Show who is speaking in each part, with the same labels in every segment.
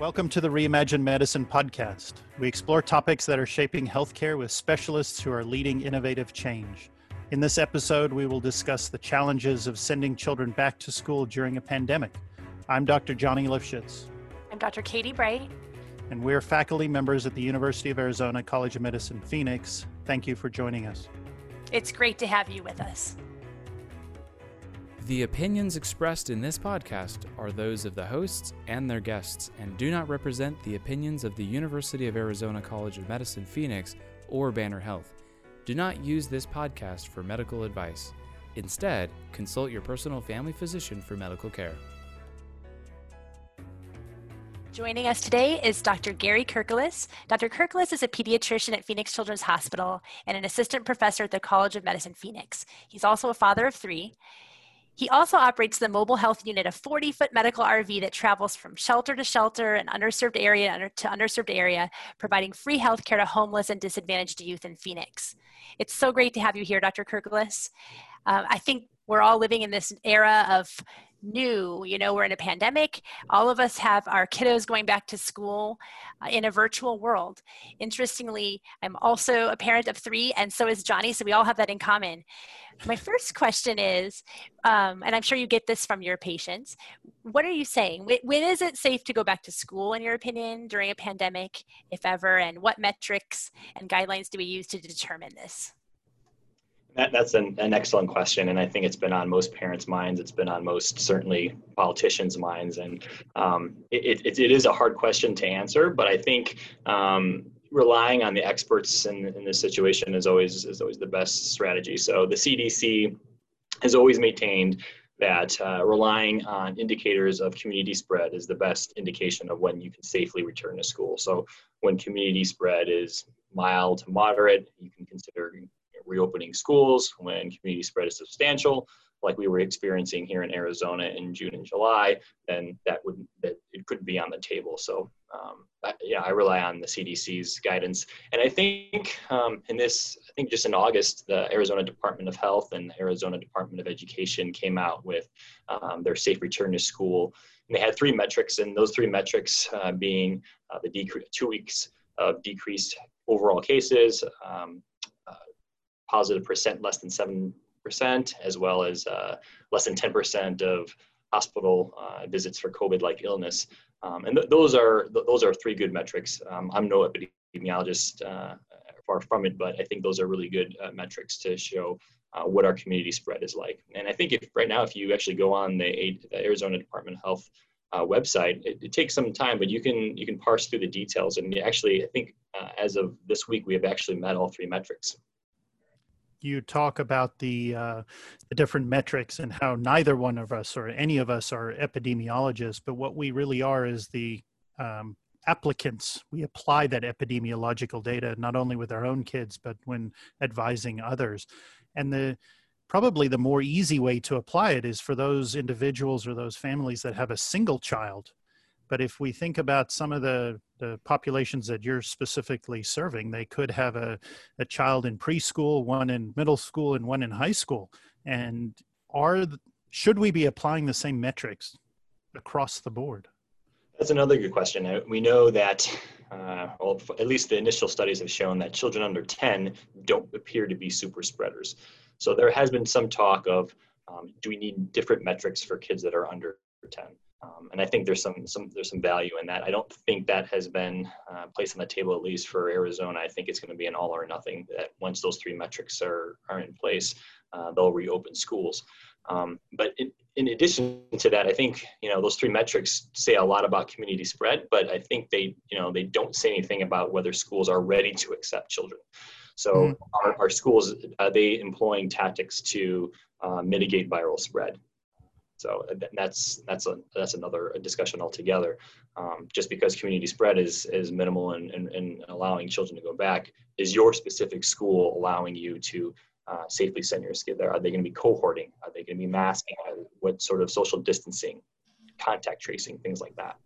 Speaker 1: Welcome to the Reimagine Medicine podcast. We explore topics that are shaping healthcare with specialists who are leading innovative change. In this episode, we will discuss the challenges of sending children back to school during a pandemic. I'm Dr. Johnny Lifshitz.
Speaker 2: I'm Dr. Katie Bright.
Speaker 1: And we're faculty members at the University of Arizona College of Medicine, Phoenix. Thank you for joining us.
Speaker 2: It's great to have you with us.
Speaker 3: The opinions expressed in this podcast are those of the hosts and their guests and do not represent the opinions of the University of Arizona College of Medicine Phoenix or Banner Health. Do not use this podcast for medical advice. Instead, consult your personal family physician for medical care.
Speaker 2: Joining us today is Dr. Gary Kirkilas. Dr. Kirkilas is a pediatrician at Phoenix Children's Hospital and an assistant professor at the College of Medicine Phoenix. He's also a father of three. He also operates the mobile health unit, a 40 foot medical RV that travels from shelter to shelter and underserved area to underserved area, providing free health care to homeless and disadvantaged youth in Phoenix. It's so great to have you here, Dr. Kirkilas. Uh, I think we're all living in this era of new. You know, we're in a pandemic. All of us have our kiddos going back to school uh, in a virtual world. Interestingly, I'm also a parent of three, and so is Johnny, so we all have that in common. My first question is, um, and I'm sure you get this from your patients, what are you saying? When is it safe to go back to school, in your opinion, during a pandemic, if ever, and what metrics and guidelines do we use to determine this?
Speaker 4: That, that's an, an excellent question, and I think it's been on most parents' minds. It's been on most certainly politicians' minds, and um, it, it, it is a hard question to answer. But I think um, relying on the experts in, in this situation is always is always the best strategy. So the CDC has always maintained that uh, relying on indicators of community spread is the best indication of when you can safely return to school. So when community spread is mild to moderate, you can consider reopening schools when community spread is substantial, like we were experiencing here in Arizona in June and July, then that would that it could be on the table. So um, I, yeah, I rely on the CDC's guidance, and I think um, in this, I think just in August, the Arizona Department of Health and the Arizona Department of Education came out with um, their safe return to school, and they had three metrics, and those three metrics uh, being uh, the decrease two weeks of decreased overall cases, um, positive percent less than 7%, as well as uh, less than 10% of hospital uh, visits for COVID-like illness. Um, and th- those are th- those are three good metrics. Um, I'm no epidemiologist, uh, far from it, but I think those are really good uh, metrics to show uh, what our community spread is like. And I think if right now, if you actually go on the, the Arizona Department of Health uh, website, it, it, takes some time, but you can you can parse through the details. And actually, I think as of this week, we have actually met all three metrics
Speaker 1: you talk about the uh, the different metrics and how neither one of us or any of us are epidemiologists, but what we really are is the um, applicants. We apply that epidemiological data not only with our own kids, but when advising others. And the probably the more easy way to apply it is for those individuals or those families that have a single child but if we think about some of the, the populations that you're specifically serving, they could have a, a child in preschool, one in middle school, and one in high school. And are should we be applying the same metrics across the board?
Speaker 4: That's another good question. Uh, we know that, uh, well, at least the initial studies have shown that children under 10 don't appear to be super spreaders. So there has been some talk of um, do we need different metrics for kids that are under 10? Um, and I think there's some, some there's some value in that. I don't think that has been uh, placed on the table at least for Arizona. I think it's going to be an all or nothing. That once those three metrics are are in place, uh, they'll reopen schools. Um, but in, in addition to that, I think you know those three metrics say a lot about community spread, but I think they you know they don't say anything about whether schools are ready to accept children. So mm. our, our schools are they employing tactics to uh, mitigate viral spread? So that's that's a that's another discussion altogether. Um, just because community spread is is minimal and in, allowing children to go back, is your specific school allowing you to uh, safely send your kid there? Are they going to be cohorting? Are they going to be masking? What sort of social distancing, contact tracing, things like that?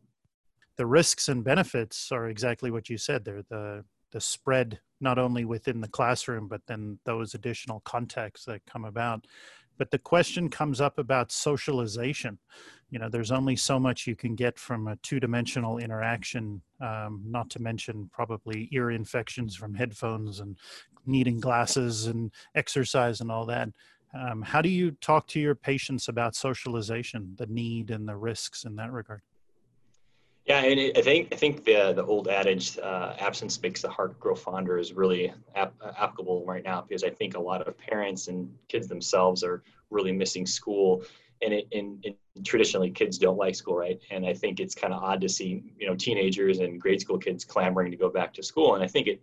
Speaker 1: The risks and benefits are exactly what you said there. The the spread not only within the classroom, but then those additional contacts that come about but the question comes up about socialization. You know there's only so much you can get from a two-dimensional interaction um, not to mention probably ear infections from headphones and needing glasses and exercise and all that. Um, how do you talk to your patients about socialization the need and the risks in that regard
Speaker 4: yeah, and it, I think I think the the old adage uh, "absence makes the heart grow fonder" is really ap- applicable right now because I think a lot of parents and kids themselves are really missing school, and it, and, and traditionally kids don't like school, right? And I think it's kind of odd to see you know teenagers and grade school kids clamoring to go back to school, and I think it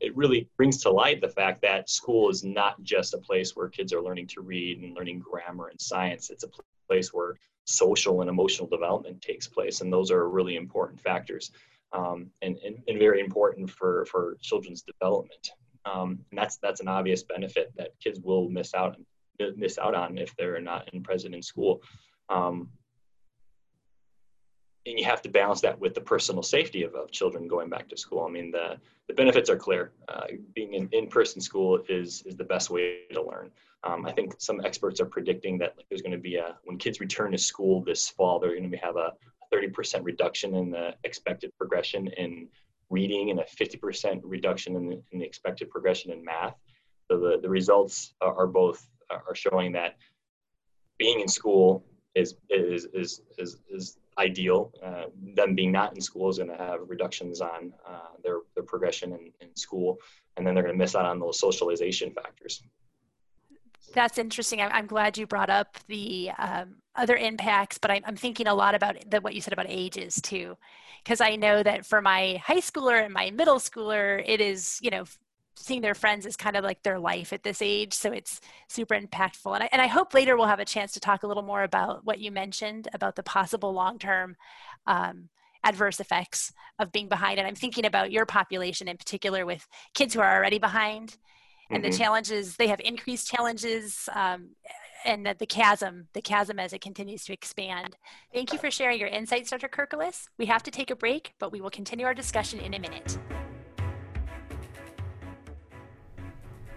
Speaker 4: it really brings to light the fact that school is not just a place where kids are learning to read and learning grammar and science. It's a place where social and emotional development takes place. And those are really important factors um, and, and, and, very important for, for children's development. Um, and that's, that's an obvious benefit that kids will miss out, miss out on if they're not in present in school. Um, and you have to balance that with the personal safety of, of children going back to school. I mean, the, the benefits are clear. Uh, being in in-person school is, is the best way to learn. Um, I think some experts are predicting that like, there's going to be a, when kids return to school this fall, they're going to have a 30% reduction in the expected progression in reading and a 50% reduction in the, in the expected progression in math. So the, the results are, are both are showing that being in school is, is, is, is, is ideal. Uh, them being not in school is going to have reductions on uh, their, their progression in, in school, and then they're going to miss out on those socialization factors.
Speaker 2: That's interesting. I'm, glad you brought up the um, other impacts, but I'm, I'm, thinking a lot about the, what you said about ages too, because I know that for my high schooler and my middle schooler, it is you know seeing their friends is kind of like their life at this age so it's super impactful. And I, and I hope later we'll have a chance to talk a little more about what you mentioned about the possible long-term um, adverse effects of being behind. And i'm thinking about your population in particular with kids who are already behind and mm-hmm. the challenges they have increased challenges um, and the, the, chasm the chasm as it continues to expand. Thank you for sharing your insights dr kirkilas. We have to take a break but we will continue our discussion in a minute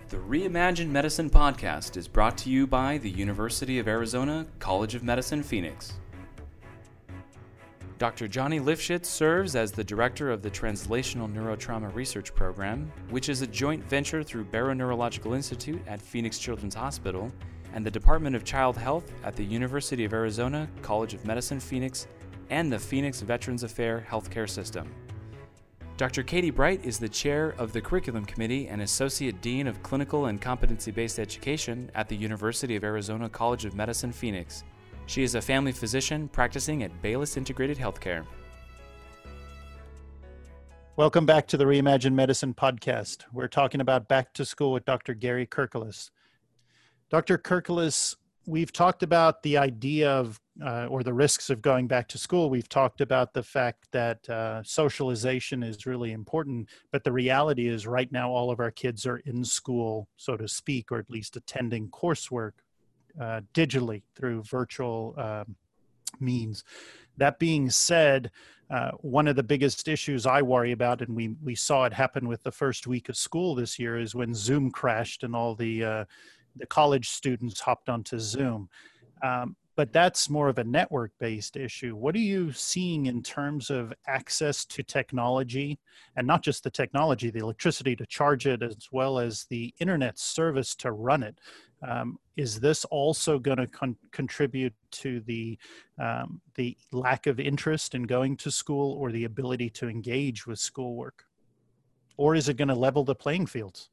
Speaker 3: The Reimagine Medicine podcast is brought to you by the University of Arizona College of Medicine, Phoenix. Dr. Johnny Lifshitz serves as the director of the Translational Neurotrauma Research Program, which is a joint venture through Barrow Neurological Institute at Phoenix Children's Hospital and the Department of Child Health at the University of Arizona College of Medicine, Phoenix, and the Phoenix Veterans Affair Healthcare System. Dr. Katie Bright is the chair of the Curriculum Committee and Associate Dean of Clinical and Competency Based Education at the University of Arizona College of Medicine, Phoenix. She is a family physician practicing at Bayless Integrated Healthcare.
Speaker 1: Welcome back to the Reimagine Medicine podcast. We're talking about back to school with Dr. Gary Kirkilas. Dr. Kirkilas, we've talked about the idea of uh, or the risks of going back to school. We've talked about the fact that uh, socialization is really important, but the reality is right now all of our kids are in school, so to speak, or at least attending coursework uh, digitally through virtual um, means. That being said, uh, one of the biggest issues I worry about, and we we saw it happen with the first week of school this year, is when Zoom crashed and all the uh, the college students hopped onto Zoom. Um, but that's more of a network based issue. What are you seeing in terms of access to technology and not just the technology, the electricity to charge it, as well as the internet service to run it? Um, is this also going to con- contribute to the um, the lack of interest in going to school or the ability to engage with schoolwork, or is it going to level the playing fields?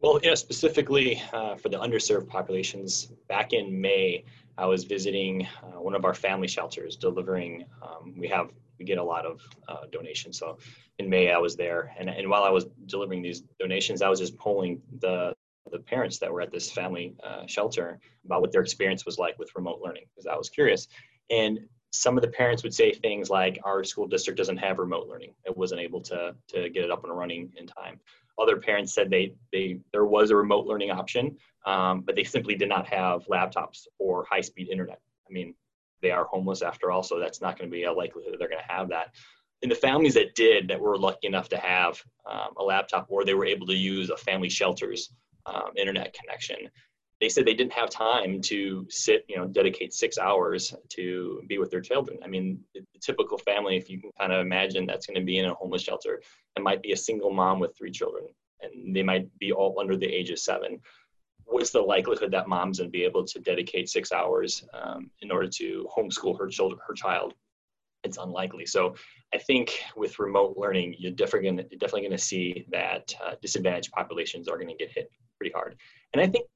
Speaker 4: Well, yeah, specifically uh, for the underserved populations, back in May, I was visiting uh, one of our family shelters delivering, um, we have, we get a lot of uh, donations. So in May, I was there. And, and while I was delivering these donations, I was just polling the, the parents that were at this family uh, shelter about what their experience was like with remote learning, because I was curious. And some of the parents would say things like, our school district doesn't have remote learning. It wasn't able to, to get it up and running in time. Other parents said they, they there was a remote learning option, um, but they simply did not have laptops or high-speed internet. I mean, they are homeless after all, so that's not going to be a likelihood that they're going to have that. In the families that did, that were lucky enough to have um, a laptop or they were able to use a family shelter's um, internet connection, they said they didn't have time to sit, you know, dedicate six hours to be with their children. I mean, the, typical family, if you can kind of imagine, that's going to be in a homeless shelter. It might be a single mom with three children, and they might be all under the age of seven. What's the likelihood that mom's going to be able to dedicate six hours um, in order to homeschool her children, her child? It's unlikely. So I think with remote learning, you're definitely going to, see that uh, disadvantaged populations are going to get hit pretty hard. And I think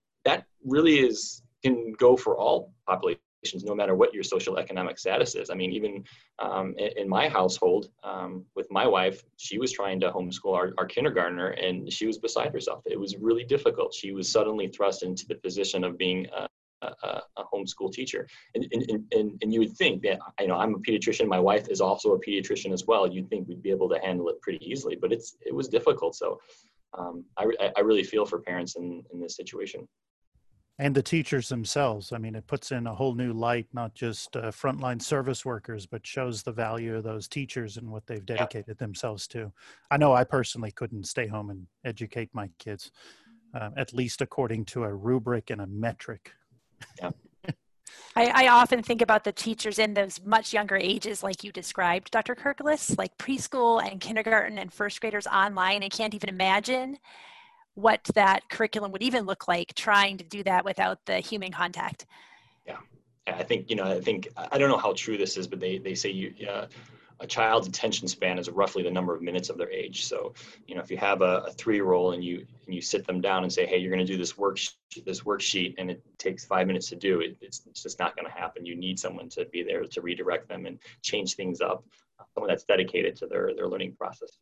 Speaker 4: really is can go for all populations no matter what your social economic status is. I mean, even um, in, in, my household, um, with my wife, she was trying to homeschool our, our, kindergartner and she was beside herself. It was really difficult. She was suddenly thrust into the position of being a, a, a homeschool teacher. And, and, and, and you would think that, you know, I'm a pediatrician, my wife is also a pediatrician as well. You'd think we'd be able to handle it pretty easily, but it's, it was difficult. So um, I, I really feel for parents in, in this situation
Speaker 1: and the teachers themselves. I mean, it puts in a whole new light, not just uh, frontline service workers, but shows the value of those teachers and what they've dedicated yeah. themselves to. I know I personally couldn't stay home and educate my kids, uh, at least according to a rubric and a metric.
Speaker 2: Yeah. I, I, often think about the teachers in those much younger ages, like you described, Dr. Kirkilas, like preschool and kindergarten and first graders online. I can't even imagine what that curriculum would even look like trying to do that without the human contact.
Speaker 4: Yeah, I think you know. I think I don't know how true this is, but they they say you. Uh, a child's attention span is roughly the number of minutes of their age. So, you know, if you have a, a three-year-old and you and you sit them down and say, "Hey, you're going to do this work this worksheet," and it takes five minutes to do it, it's, it's just not going to happen. You need someone to be there to redirect them and change things up. Someone that's dedicated to their their learning process.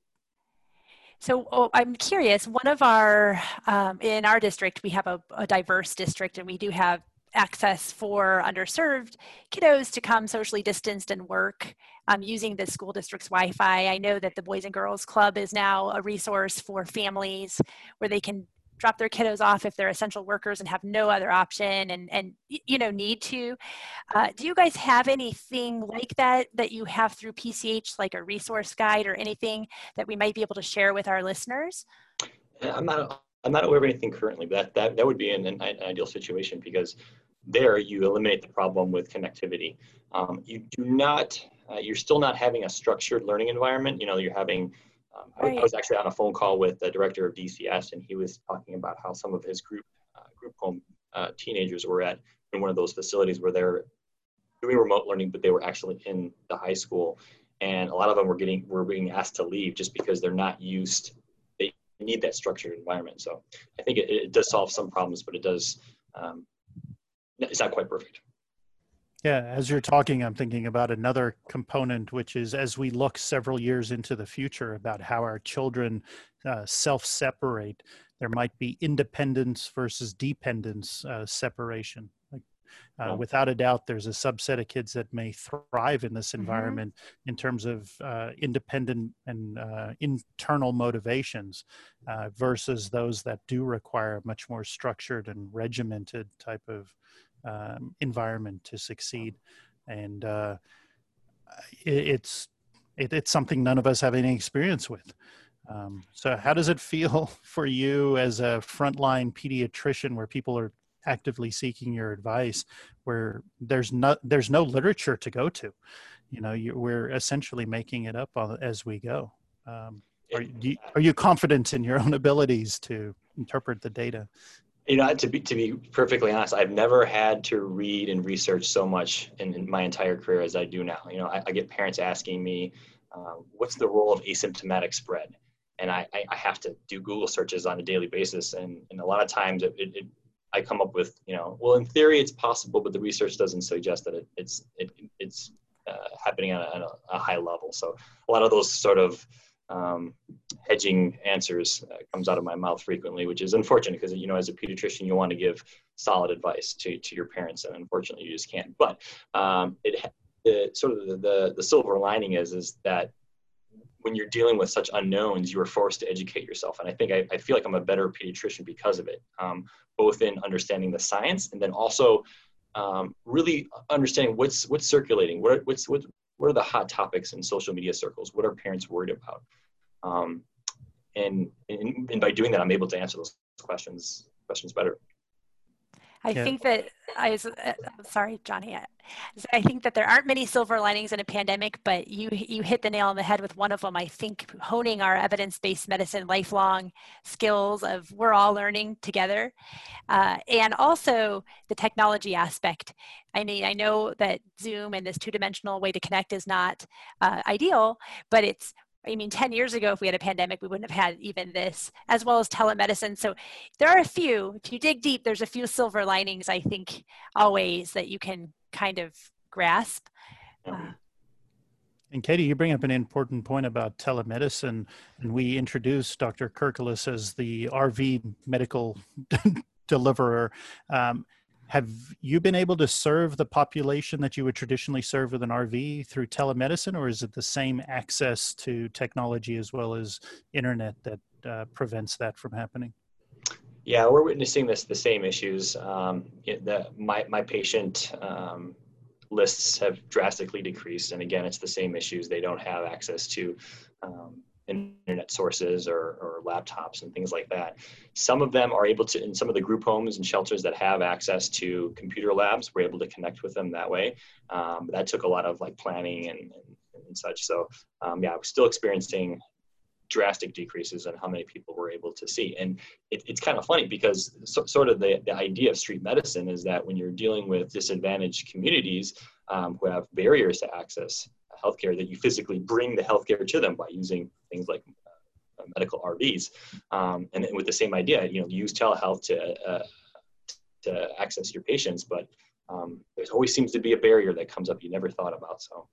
Speaker 2: So oh, I'm curious, one of our, um, in our district, we have a, a, diverse district and we do have access for underserved kiddos to come socially distanced and work um, using the school district's Wi-Fi. I know that the Boys and Girls Club is now a resource for families where they can drop their kiddos off if they're essential workers and have no other option and and you know need to. Uh, do you guys have anything like that that you have through pch like a resource guide or anything that we might be able to share with our listeners?
Speaker 4: I'm not i'm not aware of anything currently but that that, that would be an, an ideal situation because there you eliminate the problem with connectivity. Um, you do not uh, you're still not having a structured learning environment. You know you're having um, right. I, was actually on a phone call with the director of DCS, and he was talking about how some of his group uh, group home uh, teenagers were at in one of those facilities where they're doing remote learning, but they were actually in the high school, and a lot of them were getting were being asked to leave just because they're not used. They need that structured environment. So I think it, it does solve some problems, but it does. Um, it's not quite perfect.
Speaker 1: Yeah, as you're talking, I'm thinking about another component, which is as we look several years into the future about how our children uh, self separate, there might be independence versus dependence uh, separation. Like, uh, Without a doubt, there's a subset of kids that may thrive in this mm-hmm. environment mm-hmm. in terms of uh, independent and uh, internal motivations uh, versus those that do require a much more structured and regimented type of um, environment to succeed. And uh, it, it's it, it's something none of us have any experience with. Um, so, how does it feel for you as a frontline pediatrician, where people are actively seeking your advice, where there's no there's no literature to go to? You know, you, we're essentially making it up as we go. Um, are, you, are you confident in your own abilities to interpret the data?
Speaker 4: You know to be to be perfectly honest i've never had to read and research so much in, in my entire career as i do now. You know i, I get parents asking me uh, what's the role of asymptomatic spread? And I, I have to do google searches on a daily basis and, and a lot of times it, it, it i come up with you know well in theory it's possible but the research doesn't suggest that it, it's it, it's uh, happening on a, on a high level. So a lot of those sort of um, hedging answers uh, comes out of my mouth frequently, which is unfortunate because you know as a pediatrician you want to give solid advice to, to your parents, and unfortunately you just can't. But um, it the, sort of the, the, the silver lining is is that when you're dealing with such unknowns, you are forced to educate yourself, and I think I, I feel like I'm a better pediatrician because of it, um, both in understanding the science and then also um, really understanding what's what's circulating, what what's what what are the hot topics in social media circles? What are parents worried about? Um, and, and, and by doing that, I'm able to answer those questions questions better.
Speaker 2: I yeah. think that I was uh, sorry, Johnny. I think that there aren't many silver linings in a pandemic, but you you hit the nail on the head with one of them. I think honing our evidence-based medicine lifelong skills of we're all learning together, uh, and also the technology aspect. I mean, I know that Zoom and this two-dimensional way to connect is not uh, ideal, but it's I mean, 10 years ago, if we had a pandemic, we wouldn't have had even this, as well as telemedicine. So there are a few, if you dig deep, there's a few silver linings, I think, always that you can kind of grasp. Uh,
Speaker 1: and Katie, you bring up an important point about telemedicine, and we introduced Dr. Kirkilas as the RV medical deliverer. Um, have you been able to serve the population that you would traditionally serve with an RV through telemedicine, or is it the same access to technology as well as internet that uh, prevents that from happening?
Speaker 4: Yeah, we're witnessing this the same issues. Um, the, my my patient um, lists have drastically decreased, and again, it's the same issues. They don't have access to um, internet sources or, or laptops and things like that. Some of them are able to, in some of the group homes and shelters that have access to computer labs, we're able to connect with them that way. Um, that took a lot of like planning and, and, and such. So um, yeah, we're still experiencing drastic decreases in how many people we're able to see. And it, it's kind of funny because so, sort of the, the idea of street medicine is that when you're dealing with disadvantaged communities um, who have barriers to access healthcare that you physically bring the healthcare to them by using things like uh, medical RVs. Um, and with the same idea, you know, use telehealth to, uh, to access your patients, but um, there always seems to be a barrier that comes up you never thought about. So.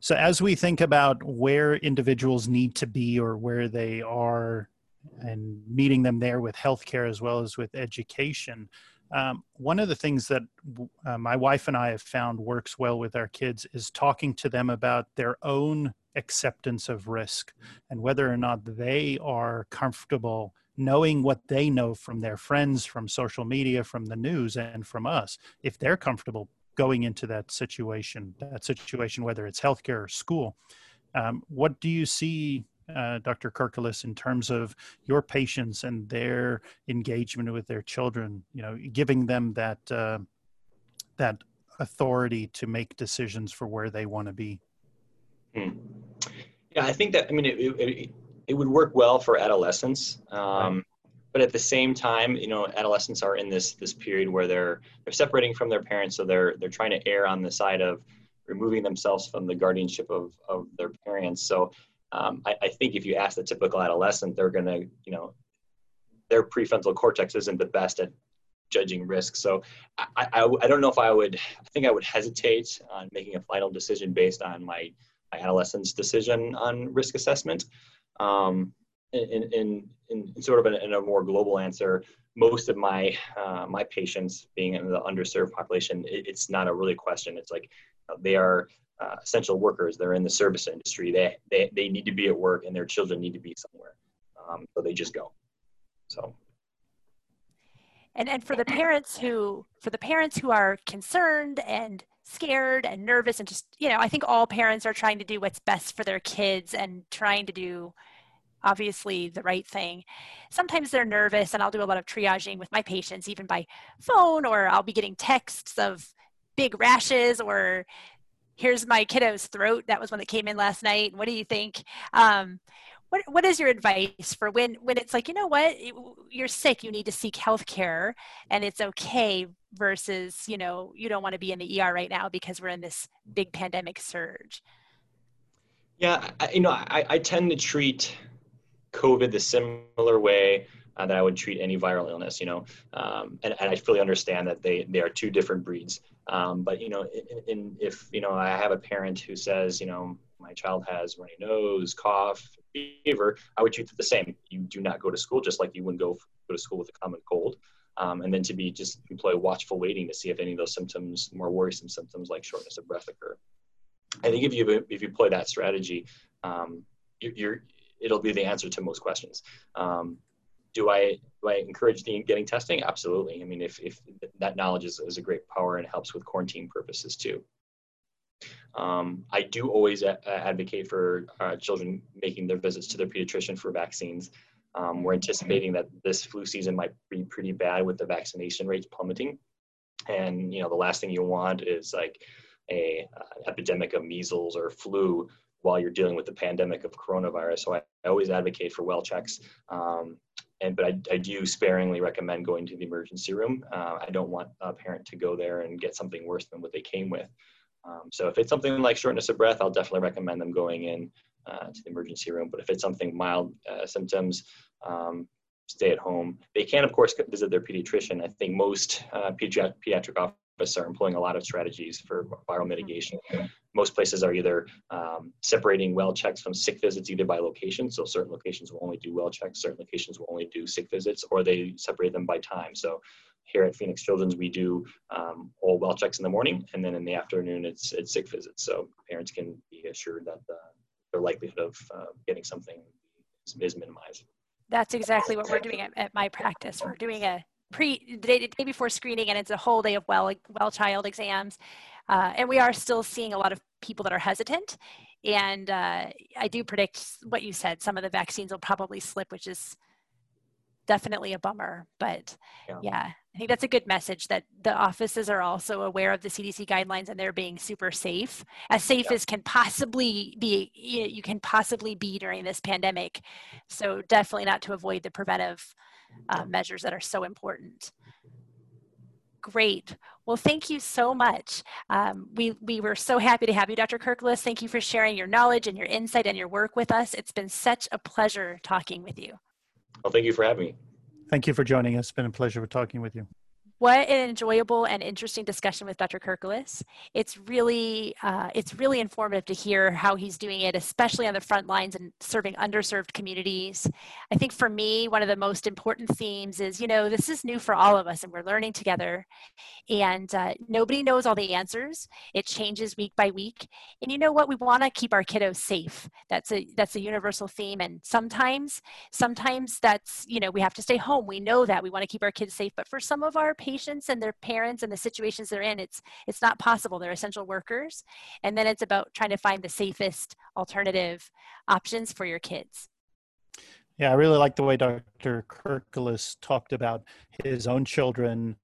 Speaker 1: So as we think about where individuals need to be or where they are and meeting them there with healthcare as well as with education, um, one of the things that uh, my wife and I have found works well with our kids is talking to them about their own acceptance of risk and whether or not they are comfortable knowing what they know from their friends, from social media, from the news, and from us. If they're comfortable going into that situation, that situation, whether it's healthcare or school, um, what do you see uh, Dr. Kirkilas, in terms of your patients and their engagement with their children, you know, giving them that uh, that authority to make decisions for where they want to be.
Speaker 4: Hmm. Yeah, I think that I mean it, it, it would work well for adolescents, um, right. But at the same time, you know, adolescents are in this this period where they're they're separating from their parents, so they're they're trying to err on the side of removing themselves from the guardianship of of their parents. So um, I, I, think if you ask the typical adolescent, they're going to, you know, their prefrontal cortex isn't the best at judging risk. So I, I, I, don't know if I would, I think I would hesitate on making a final decision based on my, my adolescent's decision on risk assessment. Um, in, in, in, sort of in, in, a more global answer, most of my uh, my patients being in the underserved population, it, it's not a really question. It's like uh, they are uh, essential workers. They're in the service industry. They, they, they need to be at work and their children need to be somewhere. Um, so they just go. So.
Speaker 2: And, and for the parents who, for the parents who are concerned and scared and nervous and just, you know, I think all parents are trying to do what's best for their kids and trying to do obviously the right thing. Sometimes they're nervous and I'll do a lot of triaging with my patients, even by phone, or I'll be getting texts of big rashes or here's my kiddo's throat. That was one that came in last night. What do you think? Um, what, what is your advice for when, when it's like, you know what, you're sick, you need to seek health care and it's okay versus, you know, you don't want to be in the ER right now because we're in this big pandemic surge?
Speaker 4: Yeah, I, you know, I, I tend to treat COVID the similar way uh, that I would treat any viral illness, you know, um, and, and I fully understand that they, they are two different breeds. Um, but you know, in, in, if you know, I have a parent who says, you know, my child has runny nose, cough, fever, I would treat it the same. You do not go to school just like you wouldn't go go to school with a common cold. Um, and then to be just employ watchful waiting to see if any of those symptoms, more worrisome symptoms like shortness of breath, occur. I think if you if you employ that strategy, um, you're, you're, it'll be the answer to most questions. Um, do I do I encourage the getting testing? Absolutely. I mean, if, if that knowledge is, is a great power and helps with quarantine purposes too. Um, I do always a- advocate for uh, children making their visits to their pediatrician for vaccines. Um, we're anticipating that this flu season might be pretty bad with the vaccination rates plummeting. And you know, the last thing you want is like a uh, epidemic of measles or flu while you're dealing with the pandemic of coronavirus. So I, I always advocate for well checks. Um, and but I, I, do sparingly recommend going to the emergency room. Uh, I don't want a parent to go there and get something worse than what they came with. Um, so if it's something like shortness of breath, I'll definitely recommend them going in uh, to the emergency room. But if it's something mild uh, symptoms, um, stay at home. They can, of course, visit their pediatrician. I think most uh, pediatric, pediatric are employing a lot of strategies for viral mitigation. Most places are either um, separating well checks from sick visits either by location, so certain locations will only do well checks, certain locations will only do sick visits, or they separate them by time. So here at Phoenix Children's, we do um, all well checks in the morning, and then in the afternoon, it's it's sick visits. So parents can be assured that the, their likelihood of uh, getting something is, is minimized.
Speaker 2: That's exactly what we're doing at, at my practice. We're doing a pre the day, the day, before screening, and it's a whole day of well well child exams, uh, and we are still seeing a lot of people that are hesitant. And uh, I do predict what you said. Some of the vaccines will probably slip, which is definitely a bummer. But yeah. yeah. I think that's a good message that the offices are also aware of the CDC guidelines and they're being super safe, as safe yeah. as can possibly be. You can possibly be during this pandemic. So definitely not to avoid the preventive uh, measures that are so important. Great. Well, thank you so much. Um, we, we were so happy to have you, Dr. Kirkilas. Thank you for sharing your knowledge and your insight and your work with us. It's been such a pleasure talking with you.
Speaker 4: Well, thank you for having me.
Speaker 1: Thank you for joining us. It's been a pleasure talking with you.
Speaker 2: What an enjoyable and interesting discussion with Dr. Kirkilas. It's really, uh, it's really informative to hear how he's doing it, especially on the front lines and serving underserved communities. I think for me, one of the most important themes is, you know, this is new for all of us and we're learning together and uh, nobody knows all the answers. It changes week by week. And you know what? We want to keep our kiddos safe. That's a, that's a universal theme. And sometimes, sometimes that's, you know, we have to stay home. We know that we want to keep our kids safe, but for some of our patients and their parents and the situations they're in, it's it's not possible. They're essential workers, and then it's about trying to find the safest alternative options for your kids.
Speaker 1: Yeah, I really like the way Dr. Kirkilas talked about his own children,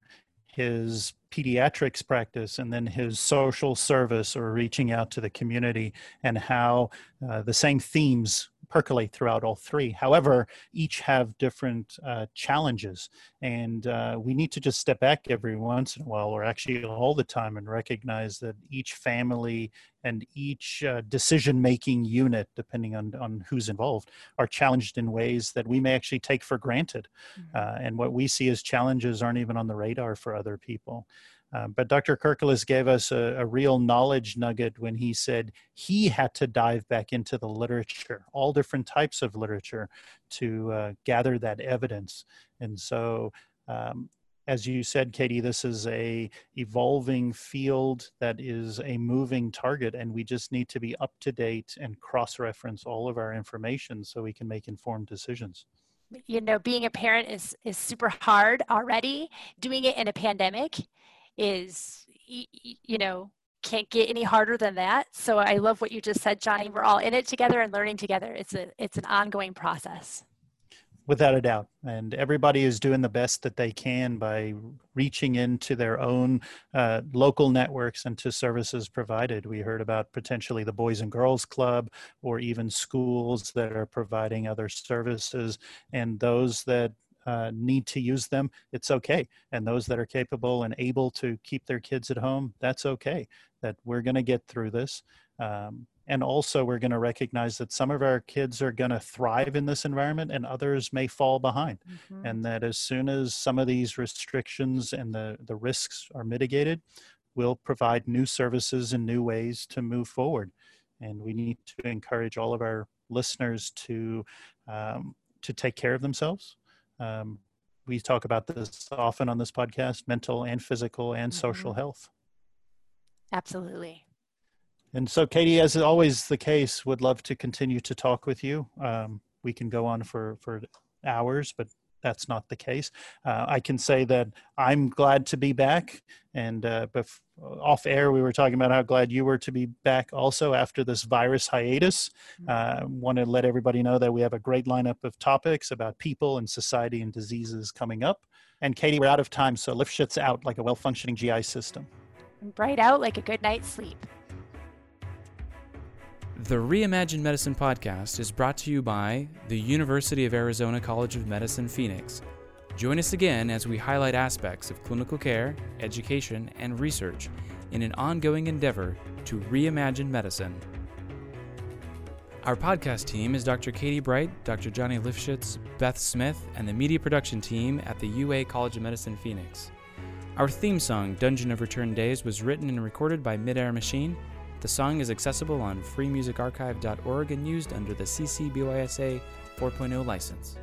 Speaker 1: his pediatrics practice, and then his social service or reaching out to the community, and how uh, the same themes percolate throughout all three. However, each have different uh, challenges, and uh, we need to just step back every once in a while, or actually all the time, and recognize that each family and each uh, decision-making unit, depending on on who's involved, are challenged in ways that we may actually take for granted, mm-hmm. Uh, and what we see as challenges aren't even on the radar for other people. Uh, but Dr. Kirkilas gave us a, a, real knowledge nugget when he said he had to dive back into the literature, all different types of literature, to uh, gather that evidence. And so, um, as you said, Katie, this is a evolving field that is a moving target, and we just need to be up to date and cross-reference all of our information so we can make informed decisions
Speaker 2: you know being a parent is is super hard already doing it in a pandemic is you know can't get any harder than that. So i love what you just said johnny. We're all in it together and learning together. It's a it's an ongoing process.
Speaker 1: Without a doubt. And everybody is doing the best that they can by reaching into their own uh, local networks and to services provided. We heard about potentially the boys and girls club or even schools that are providing other services. And those that uh, need to use them, it's okay. And those that are capable and able to keep their kids at home, that's okay. That we're going to get through this. Um, and also, we're going to recognize that some of our kids are going to thrive in this environment and others may fall behind. Mm-hmm. And that as soon as some of these restrictions and the, the risks are mitigated, we'll provide new services and new ways to move forward. And we need to encourage all of our listeners to um, to take care of themselves um, we talk about this often on this podcast mental and physical and mm-hmm. social health.
Speaker 2: Absolutely.
Speaker 1: And so, Katie, as is always the case, would love to continue to talk with you. Um, we can go on for, for hours, but that's not the case. Uh, I can say that I'm glad to be back. And uh, bef- off air, we were talking about how glad you were to be back also after this virus hiatus. Uh, Want to let everybody know that we have a great lineup of topics about people and society and diseases coming up. And Katie, we're out of time, so Lifshitz out like a well functioning GI system.
Speaker 2: And bright out like a good night's sleep.
Speaker 3: The Reimagine Medicine podcast is brought to you by the University of Arizona College of Medicine Phoenix. Join us again as we highlight aspects of clinical care, education, and research in an ongoing endeavor to reimagine medicine. Our podcast team is Dr. Katie Bright, Dr. Johnny Lifshitz, Beth Smith, and the media production team at the UA College of Medicine Phoenix. Our theme song, Dungeon of Return Days, was written and recorded by Midair Machine. The song is accessible on freemusicarchive.org and used under the CC BY SA 4.0 license.